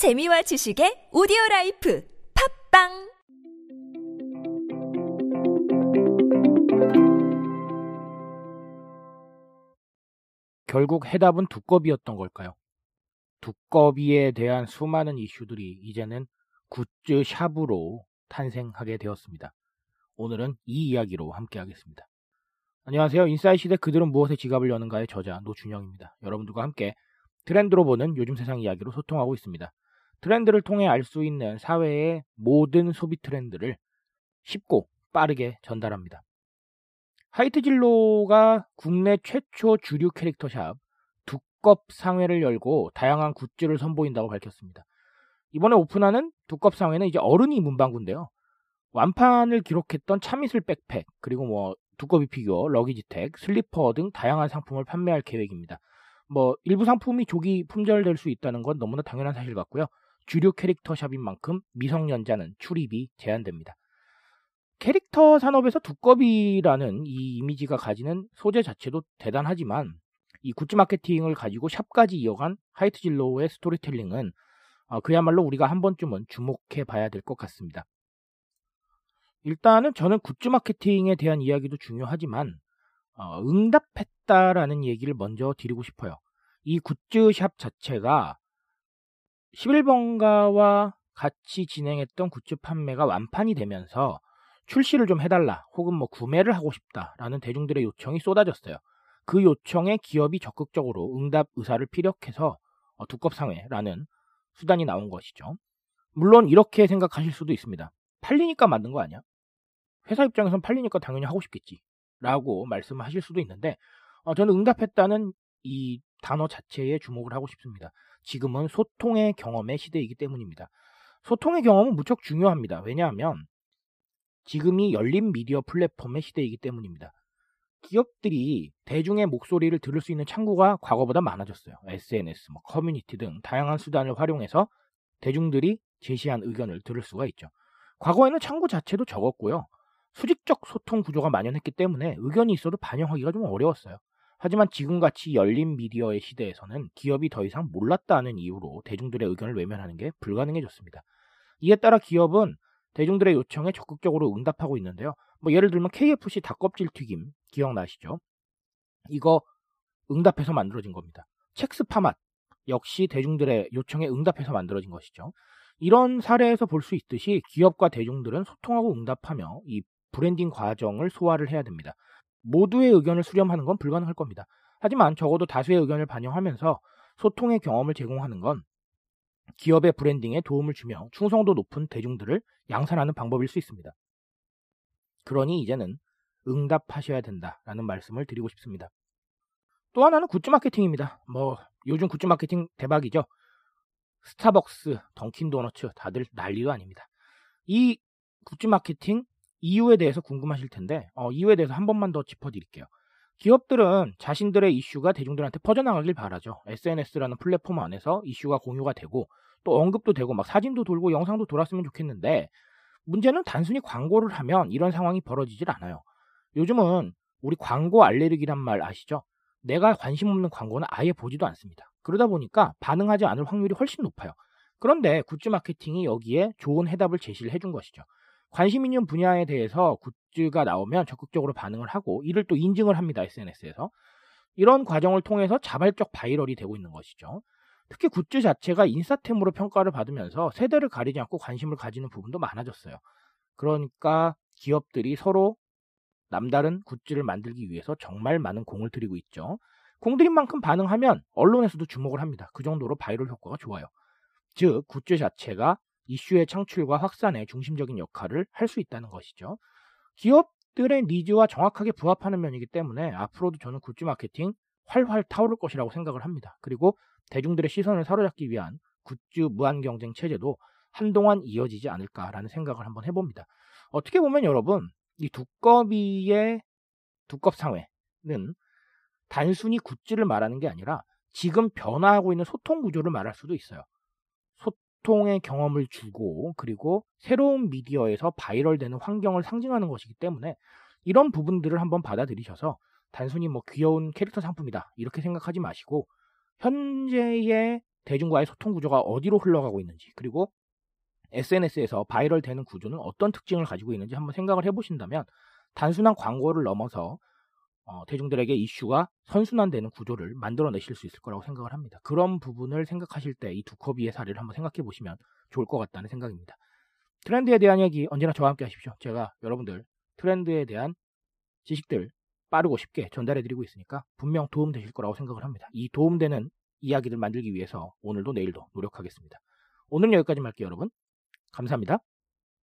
재미와 지식의 오디오 라이프 팟빵 결국 해답은 두꺼비였던 걸까요? 두꺼비에 대한 수많은 이슈들이 이제는 굿즈 샵으로 탄생하게 되었습니다. 오늘은 이 이야기로 함께 하겠습니다. 안녕하세요. 인싸의 시대 그들은 무엇에 지갑을 여는가의 저자 노준영입니다. 여러분들과 함께 트렌드로 보는 요즘 세상 이야기로 소통하고 있습니다. 트렌드를 통해 알 수 있는 사회의 모든 소비 트렌드를 쉽고 빠르게 전달합니다. 하이트 진로가 국내 최초 주류 캐릭터샵 두껍 상회를 열고 다양한 굿즈를 선보인다고 밝혔습니다. 이번에 오픈하는 두껍 상회는 이제 어른이 문방구인데요. 완판을 기록했던 참이슬 백팩, 그리고 뭐 두꺼비 피규어, luggage tag, 슬리퍼 등 다양한 상품을 판매할 계획입니다. 뭐 일부 상품이 조기 품절될 수 있다는 건 너무나 당연한 사실 같고요. 주류 캐릭터 샵인 만큼 미성년자는 출입이 제한됩니다. 캐릭터 산업에서 두꺼비라는 이 이미지가 가지는 소재 자체도 대단하지만 이 굿즈 마케팅을 가지고 샵까지 이어간 하이트 진로의 스토리텔링은 어, 그야말로 우리가 한 번쯤은 주목해 봐야 될 것 같습니다. 일단은 저는 굿즈 마케팅에 대한 이야기도 중요하지만 어, 응답했다라는 얘기를 먼저 드리고 싶어요. 이 굿즈샵 자체가 11번가와 같이 진행했던 굿즈 판매가 완판이 되면서 출시를 좀 해달라 혹은 뭐 구매를 하고 싶다라는 대중들의 요청이 쏟아졌어요. 그 요청에 기업이 적극적으로 응답 의사를 피력해서 어, 두껍상회라는 수단이 나온 것이죠. 물론 이렇게 생각하실 수도 있습니다. 팔리니까 만든 거 아니야? 회사 입장에선 팔리니까 당연히 하고 싶겠지. 라고 말씀하실 수도 있는데 어, 저는 응답했다는 이 단어 자체에 주목을 하고 싶습니다. 지금은 소통의 경험의 시대이기 때문입니다. 소통의 경험은 무척 중요합니다. 왜냐하면 지금이 열린 미디어 플랫폼의 시대이기 때문입니다. 기업들이 대중의 목소리를 들을 수 있는 창구가 과거보다 많아졌어요. SNS, 뭐 커뮤니티 등 다양한 수단을 활용해서 대중들이 제시한 의견을 들을 수가 있죠. 과거에는 창구 자체도 적었고요. 수직적 소통 구조가 만연했기 때문에 의견이 있어도 반영하기가 좀 어려웠어요. 하지만 지금같이 열린 미디어의 시대에서는 기업이 더 이상 몰랐다는 이유로 대중들의 의견을 외면하는 게 불가능해졌습니다. 이에 따라 기업은 대중들의 요청에 적극적으로 응답하고 있는데요. 뭐 예를 들면 KFC 닭껍질 튀김 기억나시죠? 이거 응답해서 만들어진 겁니다. 첵스 파맛 역시 대중들의 요청에 응답해서 만들어진 것이죠. 이런 사례에서 볼 수 있듯이 기업과 대중들은 소통하고 응답하며 이 브랜딩 과정을 소화를 해야 됩니다. 모두의 의견을 수렴하는 건 불가능할 겁니다. 하지만 적어도 다수의 의견을 반영하면서 소통의 경험을 제공하는 건 기업의 브랜딩에 도움을 주며 충성도 높은 대중들을 양산하는 방법일 수 있습니다. 그러니 이제는 응답하셔야 된다라는 말씀을 드리고 싶습니다. 또 하나는 굿즈 마케팅입니다. 뭐 요즘 굿즈 마케팅 대박이죠. 스타벅스, 던킨 도너츠 다들 난리도 아닙니다. 이 굿즈 마케팅 이유에 대해서 궁금하실 텐데 어, 이유에 대해서 한 번만 더 짚어드릴게요. 기업들은 자신들의 이슈가 대중들한테 퍼져나가길 바라죠. SNS라는 플랫폼 안에서 이슈가 공유가 되고 또 언급도 되고 막 사진도 돌고 영상도 돌았으면 좋겠는데 문제는 단순히 광고를 하면 이런 상황이 벌어지질 않아요. 요즘은 우리 광고 알레르기란 말 아시죠? 내가 관심 없는 광고는 아예 보지도 않습니다. 그러다 보니까 반응하지 않을 확률이 훨씬 높아요. 그런데 굿즈 마케팅이 여기에 좋은 해답을 제시를 해준 것이죠. 관심 있는 분야에 대해서 굿즈가 나오면 적극적으로 반응을 하고 이를 또 인증을 합니다. SNS에서. 이런 과정을 통해서 자발적 바이럴이 되고 있는 것이죠. 특히 굿즈 자체가 인싸템으로 평가를 받으면서 세대를 가리지 않고 관심을 가지는 부분도 많아졌어요. 그러니까 기업들이 서로 남다른 굿즈를 만들기 위해서 정말 많은 공을 들이고 있죠. 공들인 만큼 반응하면 언론에서도 주목을 합니다. 그 정도로 바이럴 효과가 좋아요. 즉, 굿즈 자체가 이슈의 창출과 확산에 중심적인 역할을 할 수 있다는 것이죠. 기업들의 니즈와 정확하게 부합하는 면이기 때문에 앞으로도 저는 굿즈 마케팅 활활 타오를 것이라고 생각을 합니다. 그리고 대중들의 시선을 사로잡기 위한 굿즈 무한 경쟁 체제도 한동안 이어지지 않을까라는 생각을 한번 해봅니다. 어떻게 보면 여러분 이 두꺼비의 두껍상회는 단순히 굿즈를 말하는 게 아니라 지금 변화하고 있는 소통 구조를 말할 수도 있어요. 소통의 경험을 주고 그리고 새로운 미디어에서 바이럴되는 환경을 상징하는 것이기 때문에 이런 부분들을 한번 받아들이셔서 단순히 뭐 귀여운 캐릭터 상품이다 이렇게 생각하지 마시고 현재의 대중과의 소통 구조가 어디로 흘러가고 있는지 그리고 SNS에서 바이럴 되는 구조는 어떤 특징을 가지고 있는지 한번 생각을 해보신다면 단순한 광고를 넘어서 어, 대중들에게 이슈가 선순환되는 구조를 만들어내실 수 있을 거라고 생각을 합니다. 그런 부분을 생각하실 때 이 두커비의 사례를 한번 생각해 보시면 좋을 것 같다는 생각입니다. 트렌드에 대한 얘기 언제나 저와 함께 하십시오. 제가 여러분들 트렌드에 대한 지식들 빠르고 쉽게 전달해 드리고 있으니까 분명 도움 되실 거라고 생각을 합니다. 이 도움되는 이야기들 만들기 위해서 오늘도 내일도 노력하겠습니다. 오늘은 여기까지 할게요, 여러분. 감사합니다.